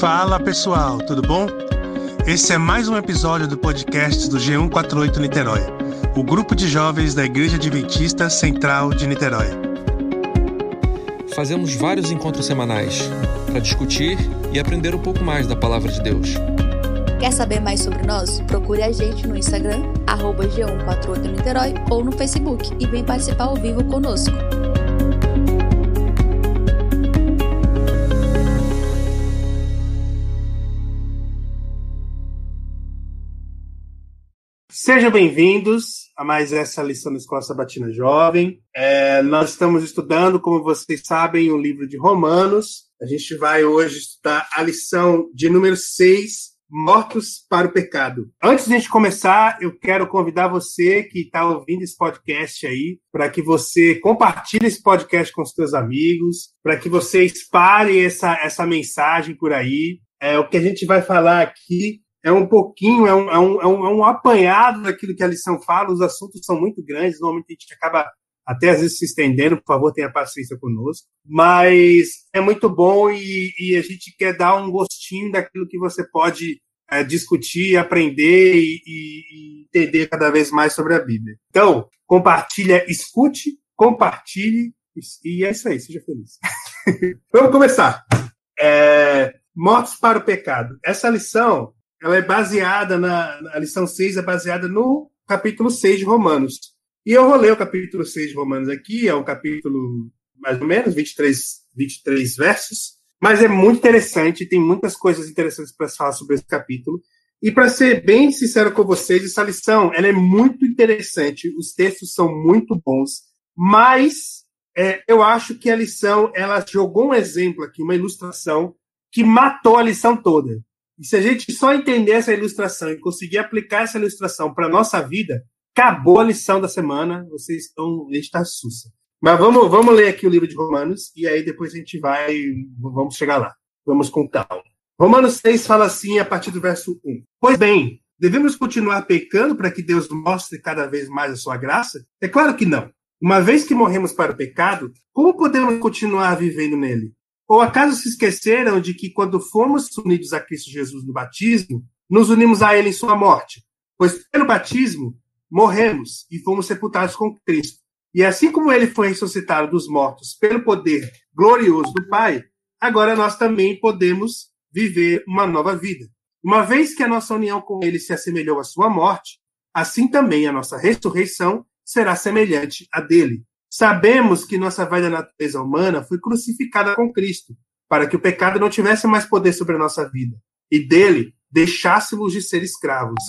Fala pessoal, tudo bom? Esse é mais um episódio do podcast do G148 Niterói, o grupo de jovens da Igreja Adventista Central de Niterói. Fazemos vários encontros semanais para discutir e aprender um pouco mais da palavra de Deus. Quer saber mais sobre nós? Procure a gente no Instagram, arroba G148 Niterói ou no Facebook e vem participar ao vivo conosco. Sejam bem-vindos a mais essa lição da Escola Sabatina Jovem. É, nós estamos estudando, como vocês sabem, o livro de Romanos. A gente vai hoje estudar a lição de número 6, Mortos para o Pecado. Antes de a gente começar, eu quero convidar você que está ouvindo esse podcast aí, para que você compartilhe esse podcast com os seus amigos, para que você espalhe essa, essa mensagem por aí. É, o que a gente vai falar aqui é um pouquinho, é um, é, um, é, um, é um apanhado daquilo que a lição fala, os assuntos são muito grandes, normalmente a gente acaba até às vezes se estendendo, por favor, tenha paciência conosco, mas é muito bom e, e a gente quer dar um gostinho daquilo que você pode é, discutir, aprender e, e, entender cada vez mais sobre a Bíblia. Então, compartilha, escute, compartilhe e é isso aí, seja feliz. Vamos começar. É, Mortos para o pecado. Essa lição ela é baseada na, a lição 6 é baseada no capítulo 6 de Romanos. E eu vou ler o capítulo 6 de Romanos aqui, é um capítulo mais ou menos 23, 23 versos, mas é muito interessante, tem muitas coisas interessantes para falar sobre esse capítulo. E para ser bem sincero com vocês, essa lição ela é muito interessante, os textos são muito bons, mas é, eu acho que a lição ela jogou um exemplo aqui, uma ilustração que matou a lição toda. E se a gente só entender essa ilustração e conseguir aplicar essa ilustração para nossa vida, acabou a lição da semana, vocês estão. A gente está sussa. Mas vamos, vamos ler aqui o livro de Romanos e aí depois a gente vai. Vamos chegar lá. Vamos com calma. Romanos 6 fala assim a partir do verso 1. Pois bem, devemos continuar pecando para que Deus mostre cada vez mais a sua graça? É claro que não. Uma vez que morremos para o pecado, como podemos continuar vivendo nele? Ou acaso se esqueceram de que quando fomos unidos a Cristo Jesus no batismo, nos unimos a Ele em sua morte? Pois pelo batismo morremos e fomos sepultados com Cristo. E assim como Ele foi ressuscitado dos mortos pelo poder glorioso do Pai, agora nós também podemos viver uma nova vida. Uma vez que a nossa união com Ele se assemelhou à sua morte, assim também a nossa ressurreição será semelhante à dele. Sabemos que nossa velha natureza humana foi crucificada com Cristo, para que o pecado não tivesse mais poder sobre a nossa vida, e dele deixássemos de ser escravos.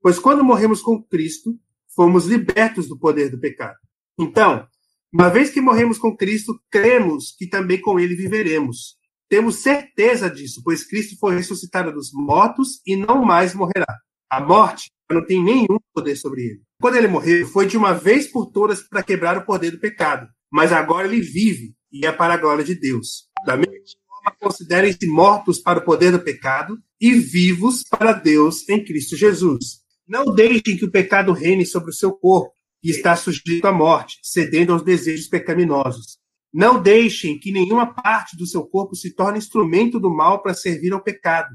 Pois quando morremos com Cristo, fomos libertos do poder do pecado. Então, uma vez que morremos com Cristo, cremos que também com ele viveremos. Temos certeza disso, pois Cristo foi ressuscitado dos mortos e não mais morrerá. A morte não tem nenhum poder sobre ele. Quando ele morreu, foi de uma vez por todas para quebrar o poder do pecado. Mas agora ele vive e é para a glória de Deus. Da mesma forma, considerem-se mortos para o poder do pecado e vivos para Deus em Cristo Jesus. Não deixem que o pecado reine sobre o seu corpo e está sujeito à morte, cedendo aos desejos pecaminosos. Não deixem que nenhuma parte do seu corpo se torne instrumento do mal para servir ao pecado.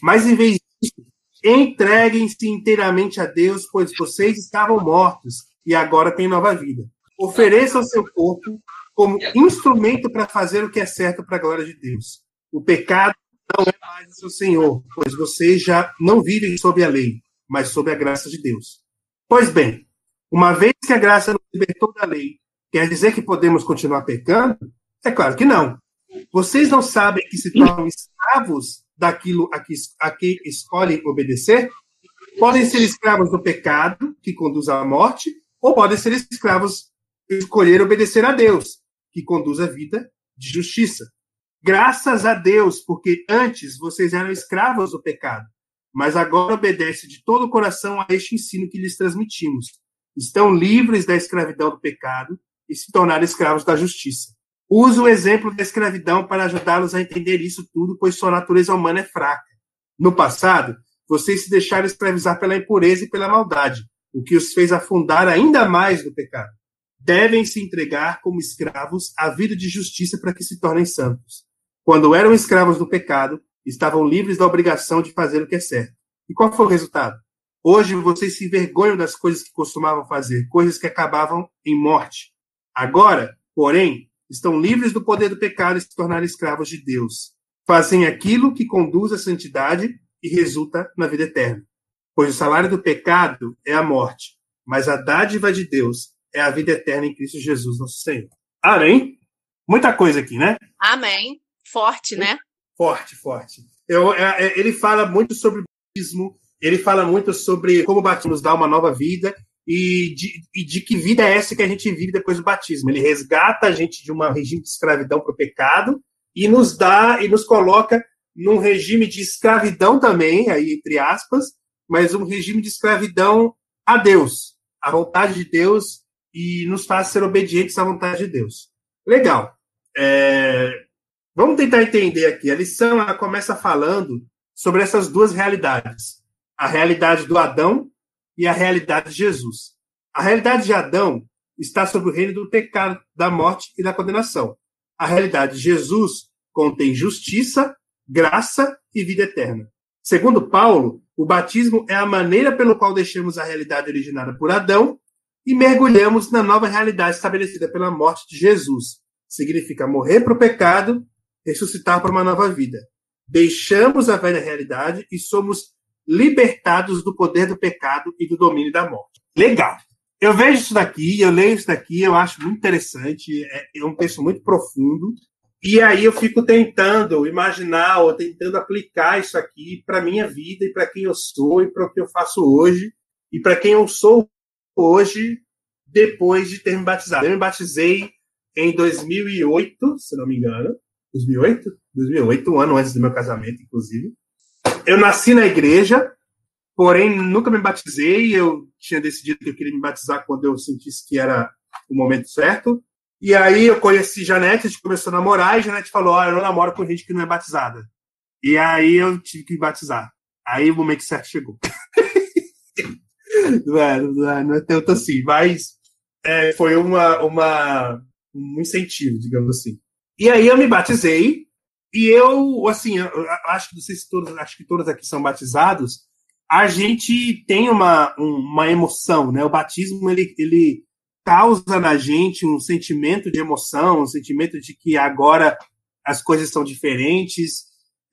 Mas, em vez disso, Entreguem-se inteiramente a Deus, pois vocês estavam mortos e agora têm nova vida. Ofereçam seu corpo como instrumento para fazer o que é certo para a glória de Deus. O pecado não é mais o seu Senhor, pois vocês já não vivem sob a lei, mas sob a graça de Deus. Pois bem, uma vez que a graça nos libertou da lei, quer dizer que podemos continuar pecando? É claro que não. Vocês não sabem que se tornam escravos daquilo a que, a que escolhem obedecer, podem ser escravos do pecado, que conduz à morte, ou podem ser escravos escolher obedecer a Deus, que conduz à vida de justiça. Graças a Deus, porque antes vocês eram escravos do pecado, mas agora obedecem de todo o coração a este ensino que lhes transmitimos. Estão livres da escravidão do pecado e se tornaram escravos da justiça. Uso o exemplo da escravidão para ajudá-los a entender isso tudo, pois sua natureza humana é fraca. No passado, vocês se deixaram escravizar pela impureza e pela maldade, o que os fez afundar ainda mais no pecado. Devem se entregar como escravos à vida de justiça para que se tornem santos. Quando eram escravos do pecado, estavam livres da obrigação de fazer o que é certo. E qual foi o resultado? Hoje vocês se envergonham das coisas que costumavam fazer, coisas que acabavam em morte. Agora, porém, estão livres do poder do pecado e se tornaram escravos de Deus. Fazem aquilo que conduz à santidade e resulta na vida eterna. Pois o salário do pecado é a morte, mas a dádiva de Deus é a vida eterna em Cristo Jesus, nosso Senhor. Amém? Muita coisa aqui, né? Amém. Forte, né? Forte, forte. Eu, é, é, ele fala muito sobre o batismo, ele fala muito sobre como o batismo nos dá uma nova vida e de, e de, que vida é essa que a gente vive depois do batismo. Ele resgata a gente de um regime de escravidão para o pecado e nos dá e nos coloca num regime de escravidão também, aí entre aspas, mas um regime de escravidão a Deus, à vontade de Deus e nos faz ser obedientes à vontade de Deus. Legal. É... Vamos tentar entender aqui. A lição ela começa falando sobre essas duas realidades: a realidade do Adão e a realidade de Jesus. A realidade de Adão está sobre o reino do pecado, da morte e da condenação. A realidade de Jesus contém justiça, graça e vida eterna. Segundo Paulo, o batismo é a maneira pelo qual deixamos a realidade originada por Adão e mergulhamos na nova realidade estabelecida pela morte de Jesus. Significa morrer para o pecado, ressuscitar para uma nova vida. Deixamos a velha realidade e somos libertados do poder do pecado e do domínio da morte. Legal. Eu vejo isso daqui, eu leio isso daqui, eu acho muito interessante, é, é um texto muito profundo. E aí eu fico tentando imaginar ou tentando aplicar isso aqui para minha vida e para quem eu sou e para o que eu faço hoje e para quem eu sou hoje depois de ter me batizado. Eu me batizei em 2008, se não me engano. 2008? 2008, um ano antes do meu casamento, inclusive. Eu nasci na igreja, porém nunca me batizei. Eu tinha decidido que eu queria me batizar quando eu sentisse que era o momento certo. E aí eu conheci Janete, a gente começou a namorar, e Janete falou: Olha, eu namoro com gente que não é batizada. E aí eu tive que batizar. Aí o momento certo chegou. é, é, não é tanto assim, mas é, foi uma, uma, um incentivo, digamos assim. E aí eu me batizei, e eu, assim, eu acho que não sei se todos, acho que todos aqui são batizados. A gente tem uma, uma emoção, né? O batismo ele, ele causa na gente um sentimento de emoção, um sentimento de que agora as coisas são diferentes,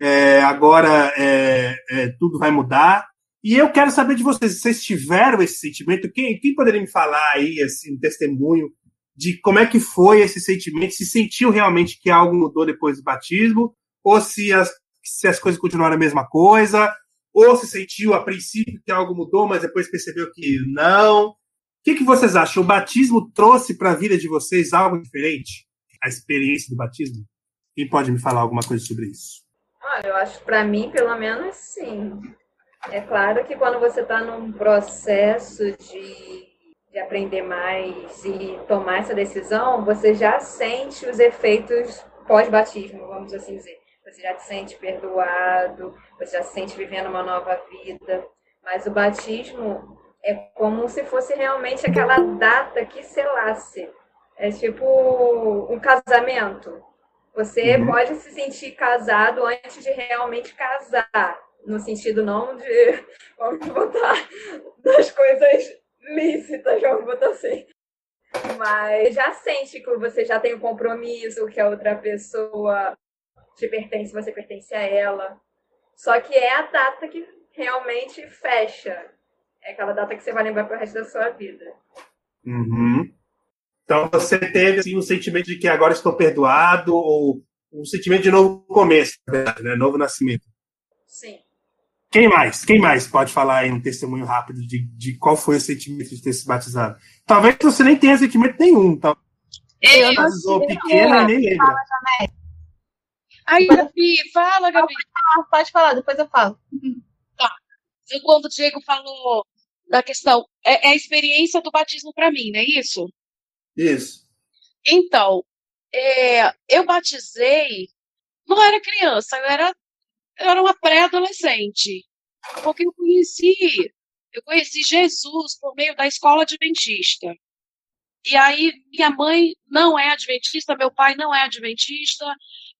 é, agora é, é, tudo vai mudar. E eu quero saber de vocês, vocês tiveram esse sentimento, quem, quem poderia me falar aí, assim, um testemunho de como é que foi esse sentimento, se sentiu realmente que algo mudou depois do batismo, ou se as, se as coisas continuaram a mesma coisa, ou se sentiu a princípio que algo mudou, mas depois percebeu que não que, que vocês acham? O batismo trouxe para a vida de vocês algo diferente? A experiência do batismo? Quem pode me falar alguma coisa sobre isso? Olha, eu acho para mim, pelo menos, sim. É claro que quando você está num processo de, de aprender mais e tomar essa decisão, você já sente os efeitos pós-batismo, vamos assim dizer. Você já se sente perdoado, você já se sente vivendo uma nova vida. Mas o batismo, é como se fosse realmente aquela data que selasse. É tipo um casamento. Você uhum. pode se sentir casado antes de realmente casar. No sentido não de, vamos botar, das coisas lícitas, vamos botar assim. Mas já sente que você já tem um compromisso, que a outra pessoa te pertence, você pertence a ela. Só que é a data que realmente fecha. É aquela data que você vai lembrar para o resto da sua vida. Uhum. Então você teve assim, um sentimento de que agora estou perdoado, ou um sentimento de novo começo, né? novo nascimento. Sim. Quem mais? Quem mais pode falar aí um testemunho rápido de, de qual foi o sentimento de ter se batizado? Talvez você nem tenha sentimento nenhum. Tá? Eu batizou pequena e nem lembra. Aí, Gabi, fala, Gabi. Pode falar, depois eu falo. Tá. Quando o Diego falou da questão. É, é a experiência do batismo para mim, não é isso? Isso. Então, é, eu batizei, não era criança, eu era, eu era uma pré-adolescente. Porque eu conheci, eu conheci Jesus por meio da escola adventista. E aí, minha mãe não é adventista, meu pai não é adventista.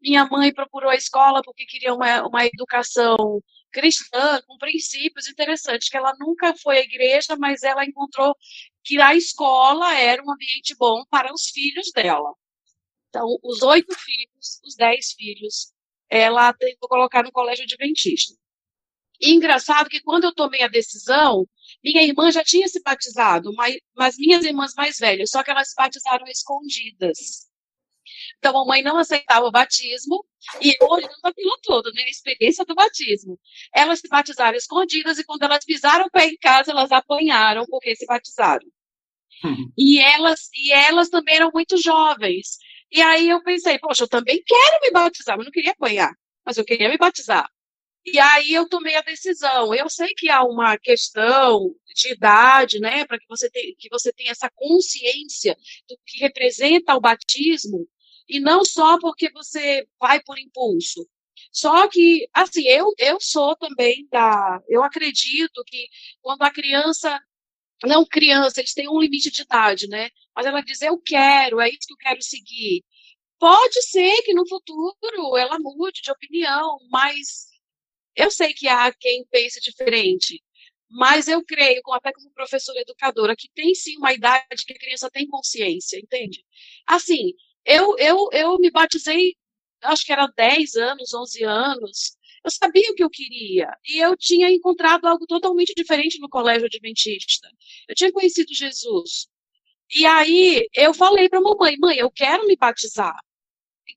Minha mãe procurou a escola porque queria uma, uma educação cristã, com princípios interessantes, que ela nunca foi à igreja, mas ela encontrou que a escola era um ambiente bom para os filhos dela. Então, os oito filhos, os dez filhos, ela tentou colocar no colégio adventista. E engraçado que quando eu tomei a decisão, minha irmã já tinha se batizado, mas, mas minhas irmãs mais velhas, só que elas se batizaram escondidas. Então, a mãe não aceitava o batismo, e hoje não aquilo todo, né? A experiência do batismo. Elas se batizaram escondidas, e quando elas pisaram o pé em casa, elas apanharam porque se batizaram. Uhum. E, elas, e elas também eram muito jovens. E aí eu pensei, poxa, eu também quero me batizar, mas não queria apanhar, mas eu queria me batizar. E aí eu tomei a decisão. Eu sei que há uma questão de idade, né, para que você tenha, que você tenha essa consciência do que representa o batismo, e não só porque você vai por impulso. Só que, assim, eu, eu sou também da. Eu acredito que quando a criança. Não criança, eles têm um limite de idade, né? Mas ela diz, eu quero, é isso que eu quero seguir. Pode ser que no futuro ela mude de opinião, mas eu sei que há quem pense diferente, mas eu creio, até como professora educadora, que tem sim uma idade que a criança tem consciência, entende? Assim, eu, eu, eu me batizei, acho que era 10 anos, 11 anos, eu sabia o que eu queria, e eu tinha encontrado algo totalmente diferente no colégio adventista. Eu tinha conhecido Jesus. E aí eu falei para mamãe, mãe, eu quero me batizar.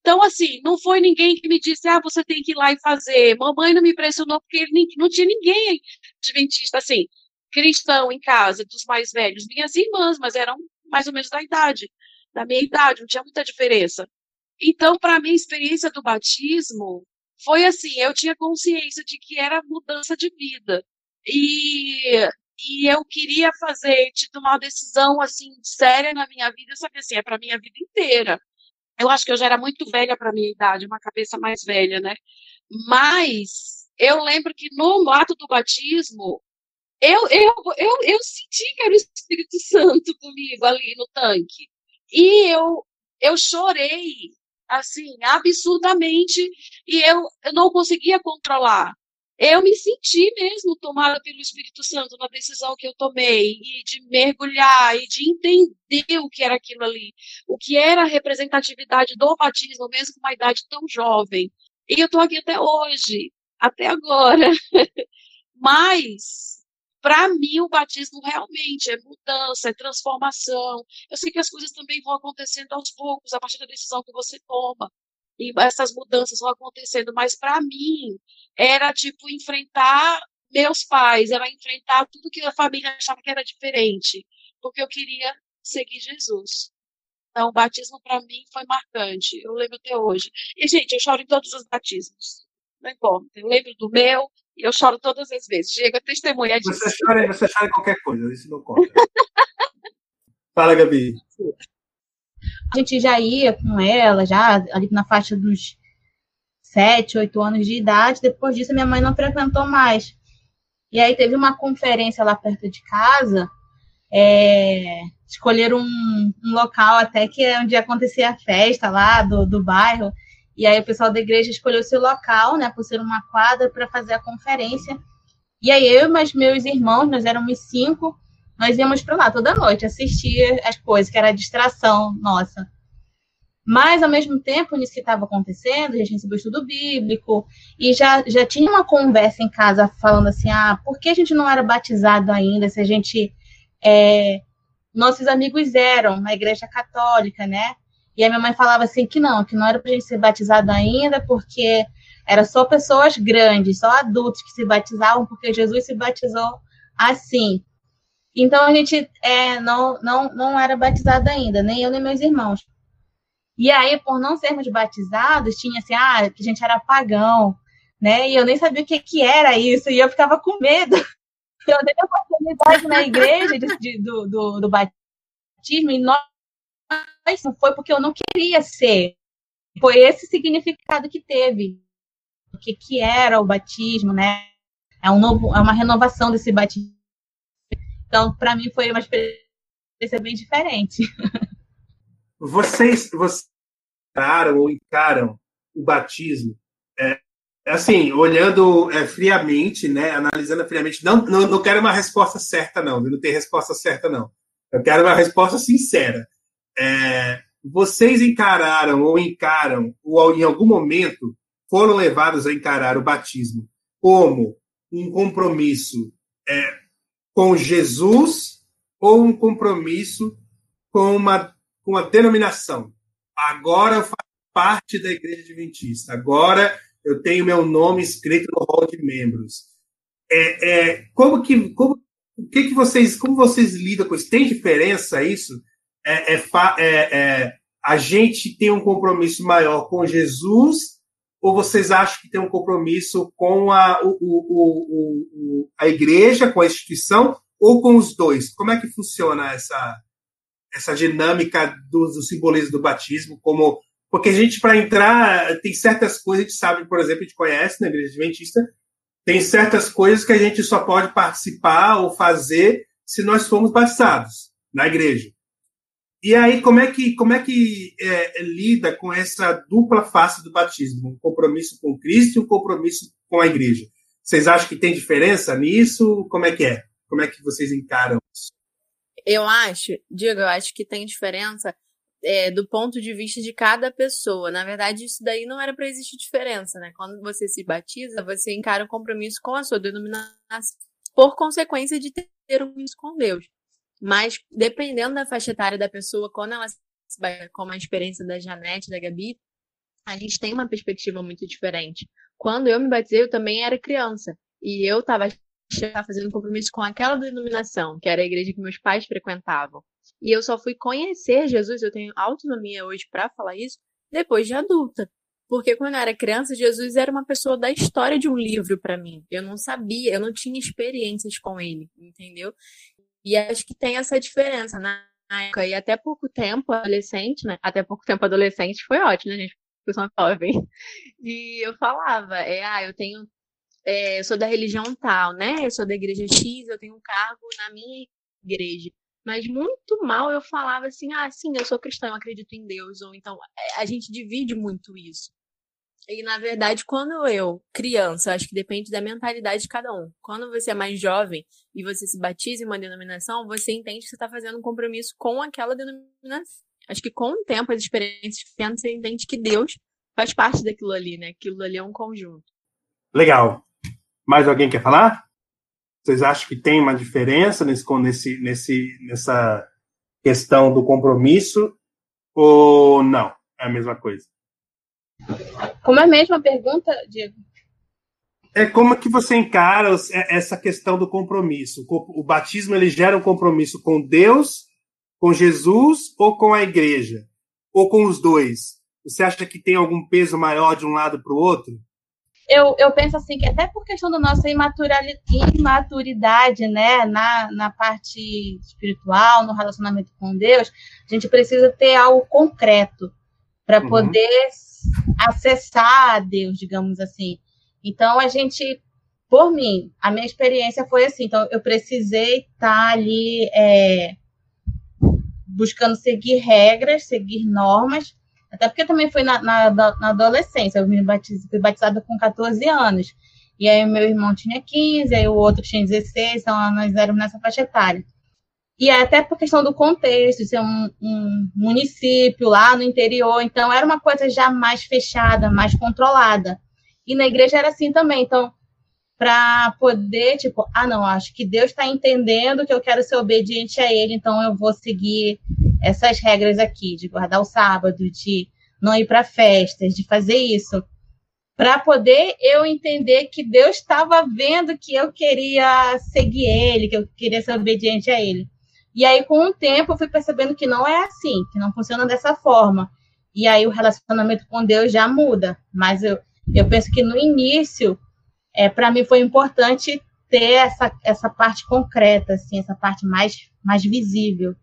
Então, assim, não foi ninguém que me disse, ah, você tem que ir lá e fazer. Mamãe não me pressionou, porque não tinha ninguém adventista, assim, cristão em casa, dos mais velhos. Minhas irmãs, mas eram mais ou menos da idade, da minha idade, não tinha muita diferença. Então, para mim, a experiência do batismo foi assim, eu tinha consciência de que era mudança de vida. E, e eu queria fazer, tomar uma decisão, assim, séria na minha vida, só que assim, é para minha vida inteira. Eu acho que eu já era muito velha para minha idade, uma cabeça mais velha, né? Mas eu lembro que no ato do batismo, eu, eu, eu, eu senti que era o Espírito Santo comigo ali no tanque. E eu, eu chorei, assim, absurdamente, e eu, eu não conseguia controlar eu me senti mesmo tomada pelo Espírito Santo na decisão que eu tomei, e de mergulhar, e de entender o que era aquilo ali, o que era a representatividade do batismo, mesmo com uma idade tão jovem. E eu estou aqui até hoje, até agora. Mas, para mim, o batismo realmente é mudança, é transformação. Eu sei que as coisas também vão acontecendo aos poucos, a partir da decisão que você toma e essas mudanças vão acontecendo, mas para mim era tipo enfrentar meus pais, era enfrentar tudo que a família achava que era diferente, porque eu queria seguir Jesus. Então, o batismo para mim foi marcante, eu lembro até hoje. E, gente, eu choro em todos os batismos, não importa. Eu lembro do meu e eu choro todas as vezes. Diego, testemunha disso. Você chora, você chora em qualquer coisa, isso não conta. Fala, Gabi. A gente já ia com ela, já ali na faixa dos sete, oito anos de idade. Depois disso, minha mãe não frequentou mais. E aí teve uma conferência lá perto de casa. É, escolheram um, um, local até que é onde acontecia a festa lá do, do bairro. E aí o pessoal da igreja escolheu esse local, né, por ser uma quadra, para fazer a conferência. E aí eu e meus irmãos, nós éramos cinco, nós íamos para lá toda noite assistir as coisas, que era a distração nossa. Mas, ao mesmo tempo, nisso que estava acontecendo, a gente recebeu estudo bíblico, e já, já tinha uma conversa em casa falando assim: ah, por que a gente não era batizado ainda? Se a gente. É, nossos amigos eram na igreja católica, né? E a minha mãe falava assim que não, que não era para a gente ser batizado ainda, porque era só pessoas grandes, só adultos que se batizavam, porque Jesus se batizou assim. Então a gente é, não, não, não era batizado ainda, nem eu nem meus irmãos. E aí, por não sermos batizados, tinha assim, ah, que a gente era pagão, né? E eu nem sabia o que, que era isso, e eu ficava com medo. Eu dei a oportunidade na igreja de, de, do, do, do batismo, e nós não foi porque eu não queria ser. Foi esse significado que teve. O que, que era o batismo, né? É, um novo, é uma renovação desse batismo então, para mim, foi uma experiência bem diferente. Vocês, vocês encaram ou encaram o batismo é, assim, olhando é, friamente, né, analisando friamente, não, não, não quero uma resposta certa, não, não tem resposta certa, não. Eu quero uma resposta sincera. É, vocês encararam ou encaram, ou em algum momento foram levados a encarar o batismo como um compromisso é, com Jesus ou um compromisso com uma, com uma denominação? Agora eu faço parte da Igreja Adventista, agora eu tenho meu nome escrito no hall de membros. É, é, como que, como, o que que vocês, como vocês lidam com isso? Tem diferença isso? É, é, é, é, a gente tem um compromisso maior com Jesus ou vocês acham que tem um compromisso com a, o, o, o, a igreja, com a instituição, ou com os dois? Como é que funciona essa, essa dinâmica do, do simbolismo do batismo? Como, porque a gente, para entrar, tem certas coisas, a gente sabe, por exemplo, a gente conhece na igreja adventista, tem certas coisas que a gente só pode participar ou fazer se nós formos batizados na igreja. E aí, como é que, como é que é, lida com essa dupla face do batismo? Um compromisso com Cristo e um compromisso com a igreja. Vocês acham que tem diferença nisso? Como é que é? Como é que vocês encaram isso? Eu acho, Diego, eu acho que tem diferença é, do ponto de vista de cada pessoa. Na verdade, isso daí não era para existir diferença, né? Quando você se batiza, você encara um compromisso com a sua denominação por consequência de ter um compromisso com Deus. Mas, dependendo da faixa etária da pessoa, quando ela se como a experiência da Janete, da Gabi, a gente tem uma perspectiva muito diferente. Quando eu me batizei, eu também era criança. E eu estava fazendo compromisso com aquela denominação, que era a igreja que meus pais frequentavam. E eu só fui conhecer Jesus, eu tenho autonomia hoje para falar isso, depois de adulta. Porque quando eu era criança, Jesus era uma pessoa da história de um livro para mim. Eu não sabia, eu não tinha experiências com ele, entendeu? E acho que tem essa diferença né? na época. E até pouco tempo, adolescente, né? Até pouco tempo, adolescente foi ótimo, né, gente? Porque eu sou jovem. E eu falava, é, ah, eu tenho. É, eu sou da religião tal, né? Eu sou da igreja X, eu tenho um cargo na minha igreja. Mas muito mal eu falava assim, ah, sim, eu sou cristã, eu acredito em Deus. Ou então, é, a gente divide muito isso. E, na verdade, quando eu, criança, acho que depende da mentalidade de cada um. Quando você é mais jovem e você se batiza em uma denominação, você entende que você está fazendo um compromisso com aquela denominação. Acho que com o tempo, as experiências pequenas, você entende que Deus faz parte daquilo ali, né? Aquilo ali é um conjunto. Legal. Mais alguém quer falar? Vocês acham que tem uma diferença nesse, nesse, nesse, nessa questão do compromisso ou não? É a mesma coisa? Como é mesmo a pergunta, Diego? É como que você encara é, essa questão do compromisso? O batismo ele gera um compromisso com Deus, com Jesus ou com a igreja? Ou com os dois? Você acha que tem algum peso maior de um lado para o outro? Eu, eu penso assim que até por questão da nossa imaturidade, né, na, na parte espiritual, no relacionamento com Deus, a gente precisa ter algo concreto para uhum. Acessar a Deus, digamos assim. Então, a gente, por mim, a minha experiência foi assim. Então, eu precisei estar ali é, buscando seguir regras, seguir normas, até porque também foi na, na, na adolescência. Eu me batizei, fui batizada com 14 anos. E aí, meu irmão tinha 15, aí o outro tinha 16, então nós éramos nessa faixa etária. E até por questão do contexto, ser um, um, município lá no interior, então era uma coisa já mais fechada, mais controlada. E na igreja era assim também. Então, para poder, tipo, ah, não, acho que Deus está entendendo que eu quero ser obediente a Ele, então eu vou seguir essas regras aqui, de guardar o sábado, de não ir para festas, de fazer isso. Para poder eu entender que Deus estava vendo que eu queria seguir Ele, que eu queria ser obediente a Ele. E aí, com o tempo, eu fui percebendo que não é assim, que não funciona dessa forma. E aí, o relacionamento com Deus já muda. Mas eu, eu penso que no início, é, para mim, foi importante ter essa, essa parte concreta, assim, essa parte mais, mais visível,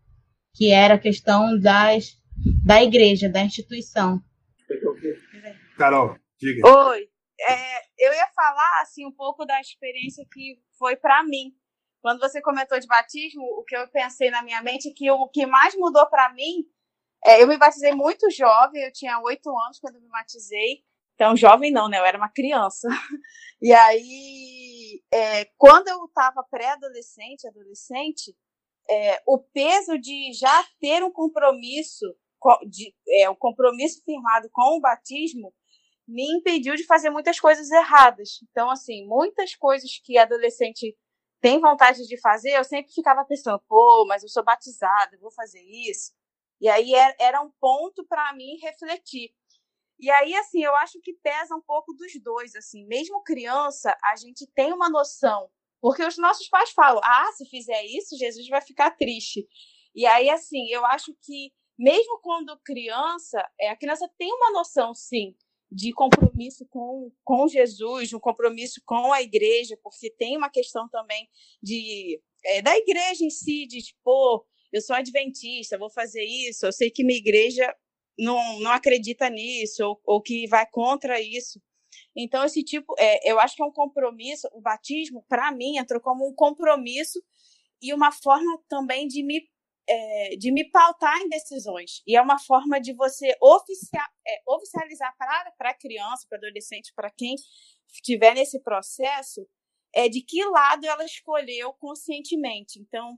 que era a questão das, da igreja, da instituição. Carol, diga. Oi. É, eu ia falar assim um pouco da experiência que foi para mim quando você comentou de batismo, o que eu pensei na minha mente é que o que mais mudou para mim, é, eu me batizei muito jovem, eu tinha oito anos quando me batizei, então jovem não, né? Eu era uma criança. E aí, é, quando eu estava pré-adolescente, adolescente, é, o peso de já ter um compromisso, de, é, um compromisso firmado com o batismo, me impediu de fazer muitas coisas erradas. Então, assim, muitas coisas que adolescente tem vontade de fazer, eu sempre ficava pensando, pô, mas eu sou batizada, vou fazer isso. E aí era um ponto para mim refletir. E aí, assim, eu acho que pesa um pouco dos dois, assim. Mesmo criança, a gente tem uma noção. Porque os nossos pais falam, ah, se fizer isso, Jesus vai ficar triste. E aí, assim, eu acho que mesmo quando criança, é, a criança tem uma noção, sim, de compromisso com, com Jesus, um compromisso com a igreja, porque tem uma questão também de é, da igreja em si, de tipo, eu sou adventista, vou fazer isso, eu sei que minha igreja não, não acredita nisso, ou, ou que vai contra isso. Então, esse tipo, é, eu acho que é um compromisso, o batismo, para mim, entrou como um compromisso e uma forma também de me é, de me pautar em decisões. E é uma forma de você oficial, é, oficializar para a criança, para adolescente, para quem estiver nesse processo, é de que lado ela escolheu conscientemente. Então,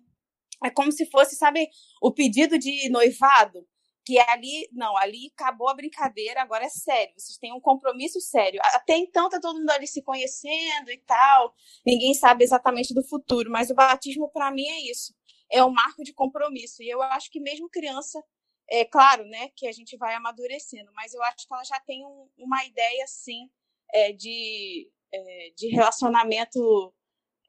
é como se fosse, sabe, o pedido de noivado, que ali, não, ali acabou a brincadeira, agora é sério, vocês têm um compromisso sério. Até então tá todo mundo ali se conhecendo e tal, ninguém sabe exatamente do futuro, mas o batismo para mim é isso é um marco de compromisso. E eu acho que mesmo criança, é claro, né, que a gente vai amadurecendo, mas eu acho que ela já tem um, uma ideia, sim, é, de, é, de relacionamento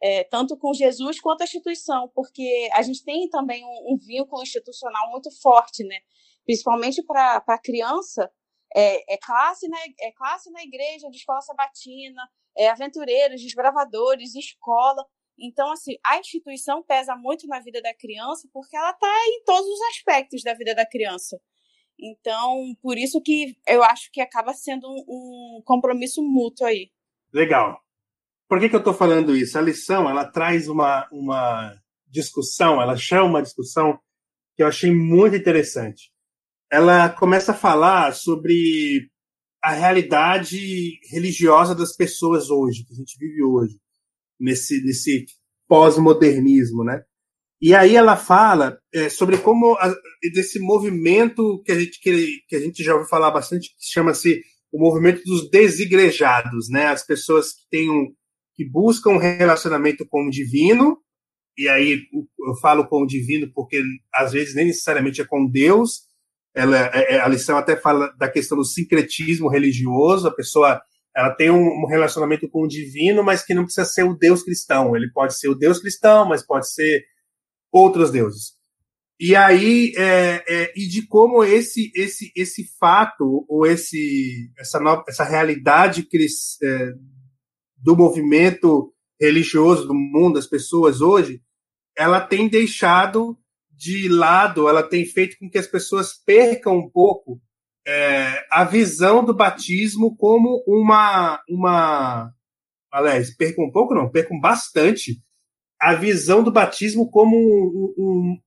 é, tanto com Jesus quanto a instituição, porque a gente tem também um, um vínculo institucional muito forte, né? Principalmente para a criança, é, é, classe, né? É classe na igreja, de escola sabatina, é aventureiros, desbravadores, escola. Então, assim, a instituição pesa muito na vida da criança porque ela está em todos os aspectos da vida da criança. Então, por isso que eu acho que acaba sendo um, compromisso mútuo aí. Legal. Por que, que eu estou falando isso? A lição, ela traz uma, uma discussão, ela chama uma discussão que eu achei muito interessante. Ela começa a falar sobre a realidade religiosa das pessoas hoje, que a gente vive hoje nesse, nesse pós-modernismo, né? E aí ela fala é, sobre como a, desse movimento que a gente que, que, a gente já ouviu falar bastante, que chama-se o movimento dos desigrejados, né? As pessoas que têm um, que buscam um relacionamento com o divino, e aí eu falo com o divino porque às vezes nem necessariamente é com Deus. Ela, é, é, a lição até fala da questão do sincretismo religioso, a pessoa ela tem um, relacionamento com o divino, mas que não precisa ser o Deus cristão. Ele pode ser o Deus cristão, mas pode ser outros deuses. E aí, é, é, e de como esse esse esse fato ou esse essa nova, essa realidade é, do movimento religioso do mundo das pessoas hoje, ela tem deixado de lado, ela tem feito com que as pessoas percam um pouco é, a visão do batismo como uma. uma aliás, percam um pouco, não, percam bastante a visão do batismo como um. um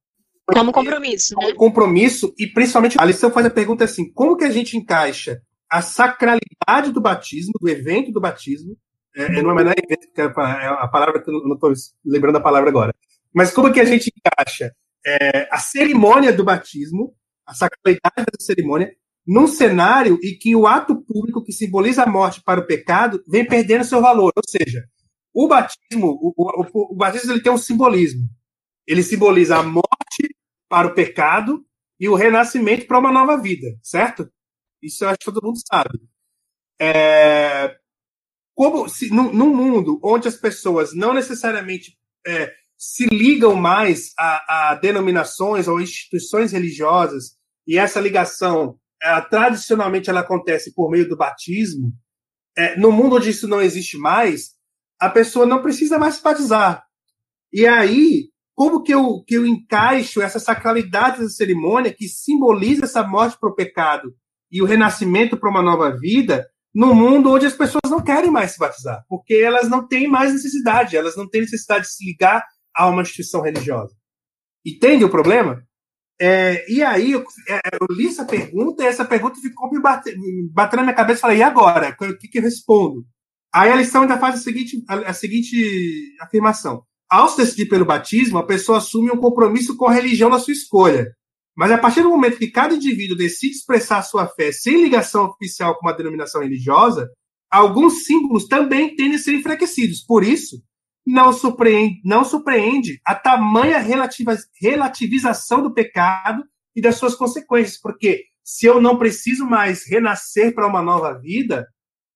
como compromisso. Como né? compromisso, e principalmente a lição faz a pergunta assim: como que a gente encaixa a sacralidade do batismo, do evento do batismo? É, é não é mais evento, é a palavra que eu não estou lembrando a palavra agora. Mas como que a gente encaixa é, a cerimônia do batismo, a sacralidade da cerimônia, num cenário em que o ato público que simboliza a morte para o pecado vem perdendo seu valor. Ou seja, o batismo, o, o, o batismo ele tem um simbolismo. Ele simboliza a morte para o pecado e o renascimento para uma nova vida, certo? Isso eu acho que todo mundo sabe. É, como se num, mundo onde as pessoas não necessariamente é, se ligam mais a, a denominações ou instituições religiosas e essa ligação ela, é, tradicionalmente ela acontece por meio do batismo, é, no mundo onde isso não existe mais, a pessoa não precisa mais se batizar. E aí, como que eu, que eu encaixo essa sacralidade da cerimônia que simboliza essa morte para o pecado e o renascimento para uma nova vida no mundo onde as pessoas não querem mais se batizar, porque elas não têm mais necessidade, elas não têm necessidade de se ligar a uma instituição religiosa. Entende o problema? É, e aí eu, é, eu, li essa pergunta e essa pergunta ficou me batendo, batendo na minha cabeça falei, e agora? O que, que eu respondo? Aí a lição ainda faz a seguinte, a, a seguinte afirmação. Ao se decidir pelo batismo, a pessoa assume um compromisso com a religião da sua escolha. Mas a partir do momento que cada indivíduo decide expressar sua fé sem ligação oficial com uma denominação religiosa, alguns símbolos também tendem a ser enfraquecidos. Por isso, não surpreende, não surpreende a tamanha relativização do pecado e das suas consequências, porque se eu não preciso mais renascer para uma nova vida,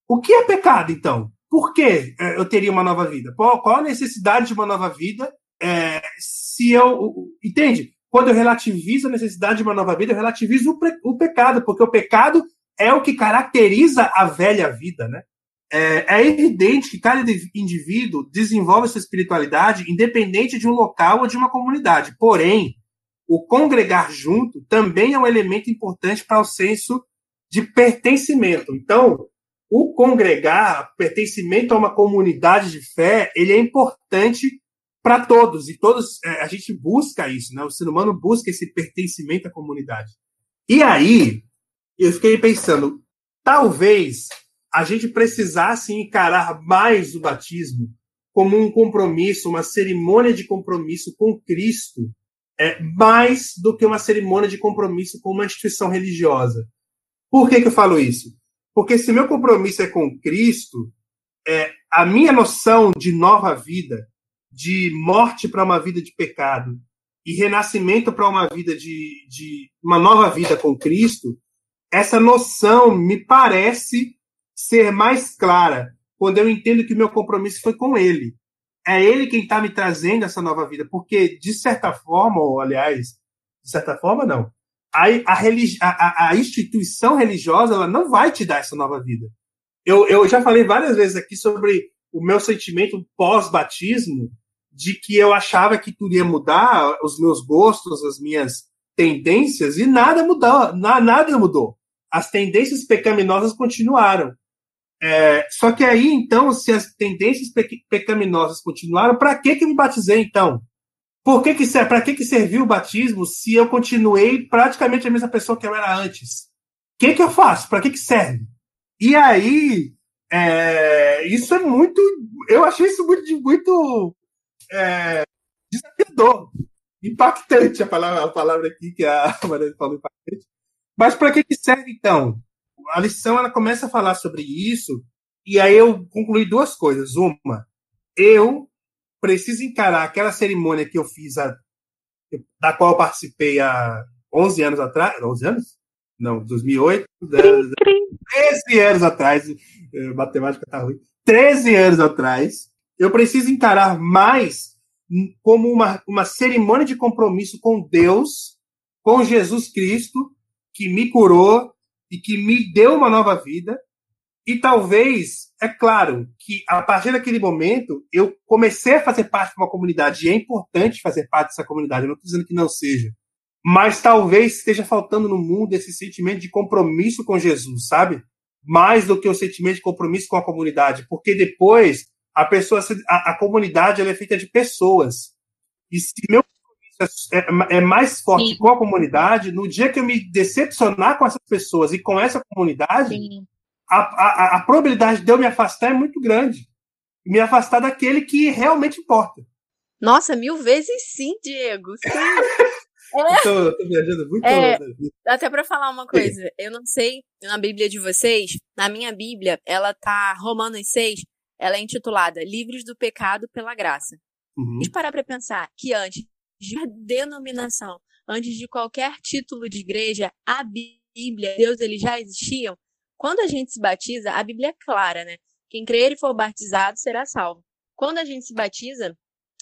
o que é pecado então? Por que é, eu teria uma nova vida? Qual, qual a necessidade de uma nova vida? É, se eu entende? Quando eu relativizo a necessidade de uma nova vida, eu relativizo o, o pecado, porque o pecado é o que caracteriza a velha vida, né? É, é, evidente que cada indivíduo desenvolve sua espiritualidade independente de um local ou de uma comunidade. Porém, o congregar junto também é um elemento importante para o senso de pertencimento. Então, o congregar, pertencimento a uma comunidade de fé, ele é importante para todos e todos é, a gente busca isso, né? O ser humano busca esse pertencimento à comunidade. E aí, eu fiquei pensando, talvez a gente precisasse encarar mais o batismo como um compromisso, uma cerimônia de compromisso com Cristo, é, mais do que uma cerimônia de compromisso com uma instituição religiosa. Por que, que eu falo isso? Porque se meu compromisso é com Cristo, é, a minha noção de nova vida, de morte para uma vida de pecado e renascimento para uma vida de, de uma nova vida com Cristo, essa noção me parece ser mais clara quando eu entendo que o meu compromisso foi com ele. É ele quem está me trazendo essa nova vida, porque de certa forma, ou aliás, de certa forma não, a, a, a, a instituição religiosa ela não vai te dar essa nova vida. Eu, eu já falei várias vezes aqui sobre o meu sentimento pós-batismo de que eu achava que tudo ia mudar, os meus gostos, as minhas tendências, e nada mudou, nada mudou. As tendências pecaminosas continuaram. É, só que aí, então, se as tendências pecaminosas continuaram, para que, que me batizei, então? Por que que, para que, que serviu o batismo se eu continuei praticamente a mesma pessoa que eu era antes? O que, que eu faço? Para que, que serve? E aí, é, isso é muito. Eu achei isso muito, muito é, desafiador, impactante a palavra, a palavra aqui que a Maria falou impactante. Mas para que, que serve então? A lição ela começa a falar sobre isso, e aí eu concluí duas coisas. Uma, eu preciso encarar aquela cerimônia que eu fiz, a, da qual eu participei há 11 anos atrás. 11 anos? Não, 2008. 13 anos atrás. Eh, matemática tá ruim. 13 anos atrás. Eu preciso encarar mais como uma, uma cerimônia de compromisso com Deus, com Jesus Cristo, que me curou, e que me deu uma nova vida. E talvez, é claro, que a partir daquele momento eu comecei a fazer parte de uma comunidade, e é importante fazer parte dessa comunidade, eu não estou dizendo que não seja. Mas talvez esteja faltando no mundo esse sentimento de compromisso com Jesus, sabe? Mais do que o sentimento de compromisso com a comunidade, porque depois a pessoa, a, a comunidade ela é feita de pessoas. E se meu é, é, é, mais forte Sim. com a comunidade, no dia que eu me decepcionar com essas pessoas e com essa comunidade, a, a, a, probabilidade de eu me afastar é muito grande. Me afastar daquele que realmente importa. Nossa, mil vezes sim, Diego. Sim. É. tô, tô, viajando muito. É, até para falar uma coisa, sim. eu não sei na Bíblia de vocês, na minha Bíblia, ela tá Romanos 6, ela é intitulada Livres do Pecado pela Graça. Uhum. E parar para pensar que antes de denominação, antes de qualquer título de igreja, a Bíblia, Deus, eles já existiam. Quando a gente se batiza, a Bíblia é clara, né? Quem crer e for batizado será salvo. Quando a gente se batiza,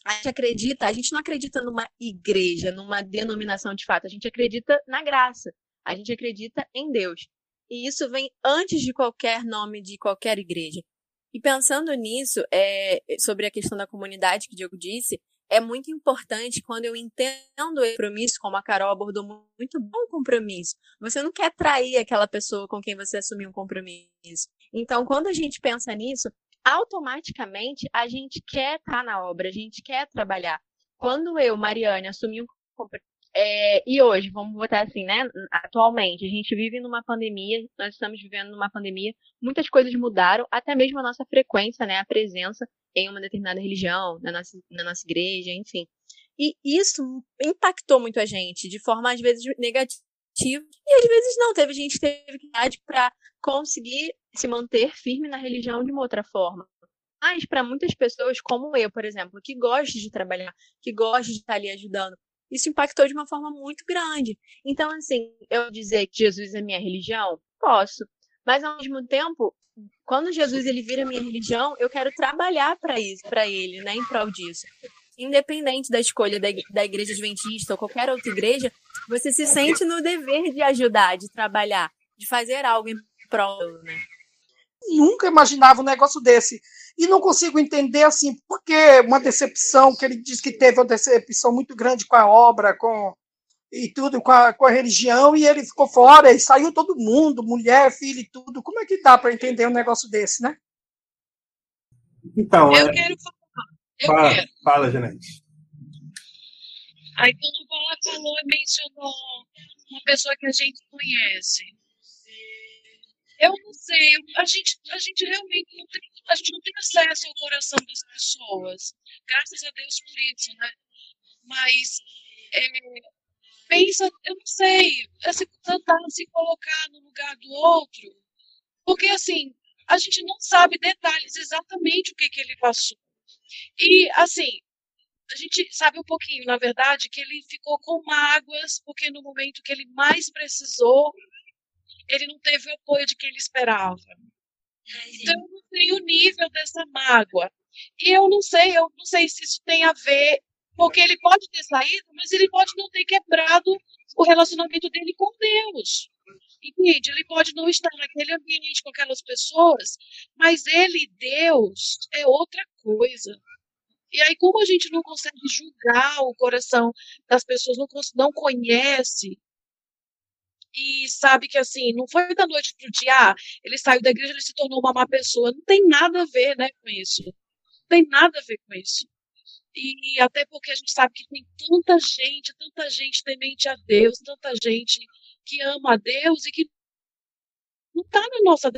a gente acredita, a gente não acredita numa igreja, numa denominação de fato, a gente acredita na graça. A gente acredita em Deus. E isso vem antes de qualquer nome de qualquer igreja. E pensando nisso, é, sobre a questão da comunidade que o Diego disse, é muito importante quando eu entendo o compromisso, como a Carol abordou muito bom compromisso. Você não quer trair aquela pessoa com quem você assumiu um compromisso. Então, quando a gente pensa nisso, automaticamente a gente quer estar na obra, a gente quer trabalhar. quando eu, Mariane, assumi um é, e hoje, vamos botar assim, né? Atualmente, a gente vive numa pandemia, nós estamos vivendo numa pandemia, muitas coisas mudaram, até mesmo a nossa frequência, né? A presença em uma determinada religião, na nossa, na nossa igreja, enfim. E isso impactou muito a gente, de forma às vezes negativa, e às vezes não. Teve gente que teve que para conseguir se manter firme na religião de uma outra forma. Mas para muitas pessoas, como eu, por exemplo, que gosta de trabalhar, que gosta de estar ali ajudando, isso impactou de uma forma muito grande. Então, assim, eu dizer que Jesus é minha religião, posso. Mas ao mesmo tempo, quando Jesus ele vira minha religião, eu quero trabalhar para isso, para ele, né, em prol disso. Independente da escolha da, da igreja adventista ou qualquer outra igreja, você se sente no dever de ajudar, de trabalhar, de fazer algo em prol, né? Nunca imaginava um negócio desse. E não consigo entender, assim, porque uma decepção, que ele diz que teve uma decepção muito grande com a obra, com e tudo, com a, com a religião, e ele ficou fora, e saiu todo mundo, mulher, filho e tudo. Como é que dá para entender um negócio desse, né? Então, Eu é... quero falar. Eu fala, quero. fala, Janete. Aí quando ela falou e mencionou uma pessoa que a gente conhece. Eu não sei, a gente, a gente realmente não tem, a gente não tem acesso ao coração das pessoas. Graças a Deus por isso, né? Mas é, pensa, eu não sei, se tentar se colocar no lugar do outro, porque assim, a gente não sabe detalhes exatamente o que, que ele passou. E assim, a gente sabe um pouquinho, na verdade, que ele ficou com mágoas, porque no momento que ele mais precisou, ele não teve o apoio de quem ele esperava. Então, eu não sei o nível dessa mágoa. E eu não sei, eu não sei se isso tem a ver, porque ele pode ter saído, mas ele pode não ter quebrado o relacionamento dele com Deus. Entende? Ele pode não estar naquele ambiente com aquelas pessoas, mas ele, Deus, é outra coisa. E aí, como a gente não consegue julgar o coração das pessoas, não, não conhece, e sabe que assim, não foi da noite pro dia, ah, ele saiu da igreja, ele se tornou uma má pessoa. Não tem nada a ver, né, com isso. Não tem nada a ver com isso. E até porque a gente sabe que tem tanta gente, tanta gente temente a Deus, tanta gente que ama a Deus e que não está na nossa